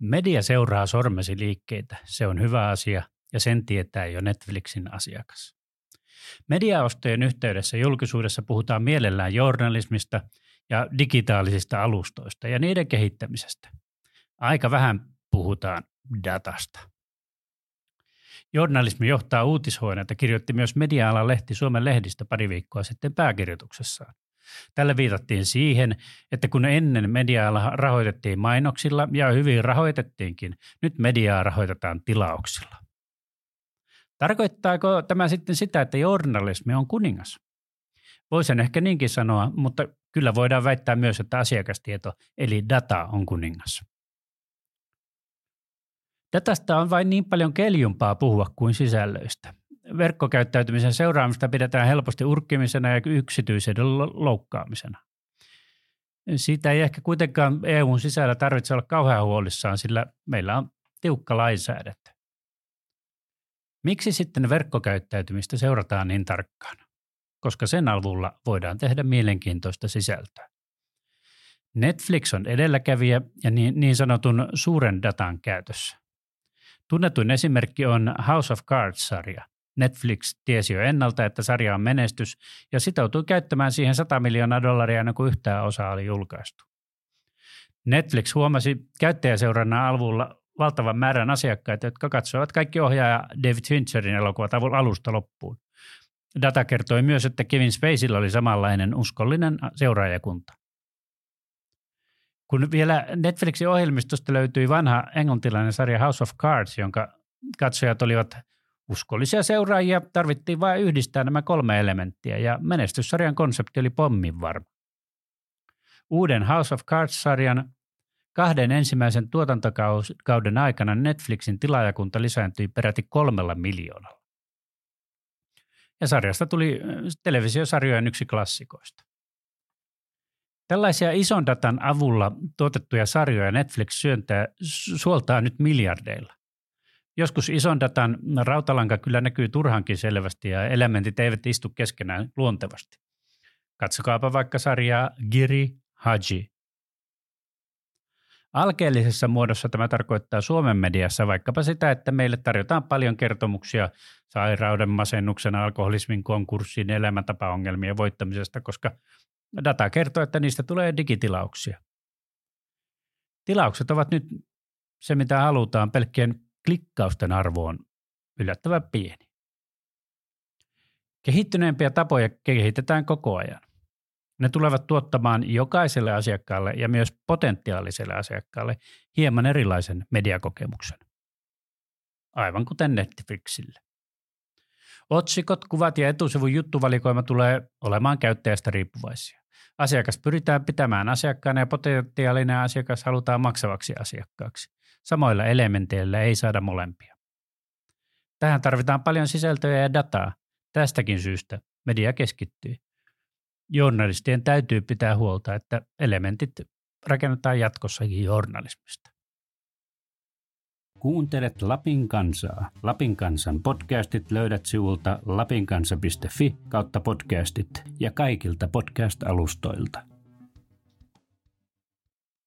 Media seuraa sormesi liikkeitä, se on hyvä asia ja sen tietää jo Netflixin asiakas. Mediaostojen yhteydessä julkisuudessa puhutaan mielellään journalismista ja digitaalisista alustoista ja niiden kehittämisestä. Aika vähän puhutaan datasta. Journalismi johtaa uutishuoneita, kirjoitti myös media-alan lehti Suomen lehdistä pari viikkoa sitten pääkirjoituksessaan. Tällä viitattiin siihen, että kun ennen mediaa rahoitettiin mainoksilla ja hyvin rahoitettiinkin, nyt mediaa rahoitetaan tilauksilla. Tarkoittaako tämä sitten sitä, että journalismi on kuningas? Voisin ehkä niinkin sanoa, mutta kyllä voidaan väittää myös, että asiakastieto eli data on kuningas. Datasta on vain niin paljon keljumpaa puhua kuin sisällöistä. Verkkokäyttäytymisen seuraamista pidetään helposti urkkimisena ja yksityisyyden loukkaamisena. Siitä ei ehkä kuitenkaan EUn sisällä tarvitse olla kauhean huolissaan, sillä meillä on tiukka lainsäädäntö. Miksi sitten verkkokäyttäytymistä seurataan niin tarkkaan? Koska sen avulla voidaan tehdä mielenkiintoista sisältöä. Netflix on edelläkävijä ja niin, niin sanotun suuren datan käytössä. Tunnetuin esimerkki on House of Cards-sarja. Netflix tiesi jo ennalta, että sarja on menestys ja sitoutui käyttämään siihen 100 miljoonaa dollaria ennen kuin yhtään osaa oli julkaistu. Netflix huomasi käyttäjäseurannan avulla valtavan määrän asiakkaita, jotka katsoivat kaikki ohjaaja David Fincherin elokuvat alusta loppuun. Data kertoi myös, että Kevin Spaceylla oli samanlainen uskollinen seuraajakunta. Kun vielä Netflixin ohjelmistosta löytyi vanha englantilainen sarja House of Cards, jonka katsojat olivat uskollisia seuraajia, tarvittiin vain yhdistää nämä kolme elementtiä ja menestyssarjan konsepti oli pommin varma. Uuden House of Cards-sarjan kahden ensimmäisen tuotantokauden aikana Netflixin tilaajakunta lisääntyi peräti kolmella miljoonalla. Ja sarjasta tuli televisiosarjojen yksi klassikoista. Tällaisia ison datan avulla tuotettuja sarjoja Netflix syöntää, suoltaa nyt miljardeilla. Joskus ison datan rautalanka kyllä näkyy turhankin selvästi ja elementit eivät istu keskenään luontevasti. Katsokaapa vaikka sarjaa Giri Haji. Alkeellisessa muodossa tämä tarkoittaa Suomen mediassa vaikkapa sitä, että meille tarjotaan paljon kertomuksia sairauden, masennuksen, alkoholismin, konkurssin, elämäntapaongelmien voittamisesta, koska Data kertoo, että niistä tulee digitilauksia. Tilaukset ovat nyt se, mitä halutaan. Pelkkien klikkausten arvo on yllättävän pieni. Kehittyneempiä tapoja kehitetään koko ajan. Ne tulevat tuottamaan jokaiselle asiakkaalle ja myös potentiaaliselle asiakkaalle hieman erilaisen mediakokemuksen. Aivan kuten Netflixille. Otsikot, kuvat ja etusivun juttuvalikoima tulee olemaan käyttäjästä riippuvaisia. Asiakas pyritään pitämään asiakkaana ja potentiaalinen asiakas halutaan maksavaksi asiakkaaksi. Samoilla elementeillä ei saada molempia. Tähän tarvitaan paljon sisältöjä ja dataa. Tästäkin syystä media keskittyy. Journalistien täytyy pitää huolta, että elementit rakennetaan jatkossakin journalismista. Kuuntelet Lapin kansaa. Lapin kansan podcastit löydät sivulta lapinkansa.fi kautta podcastit ja kaikilta podcast-alustoilta.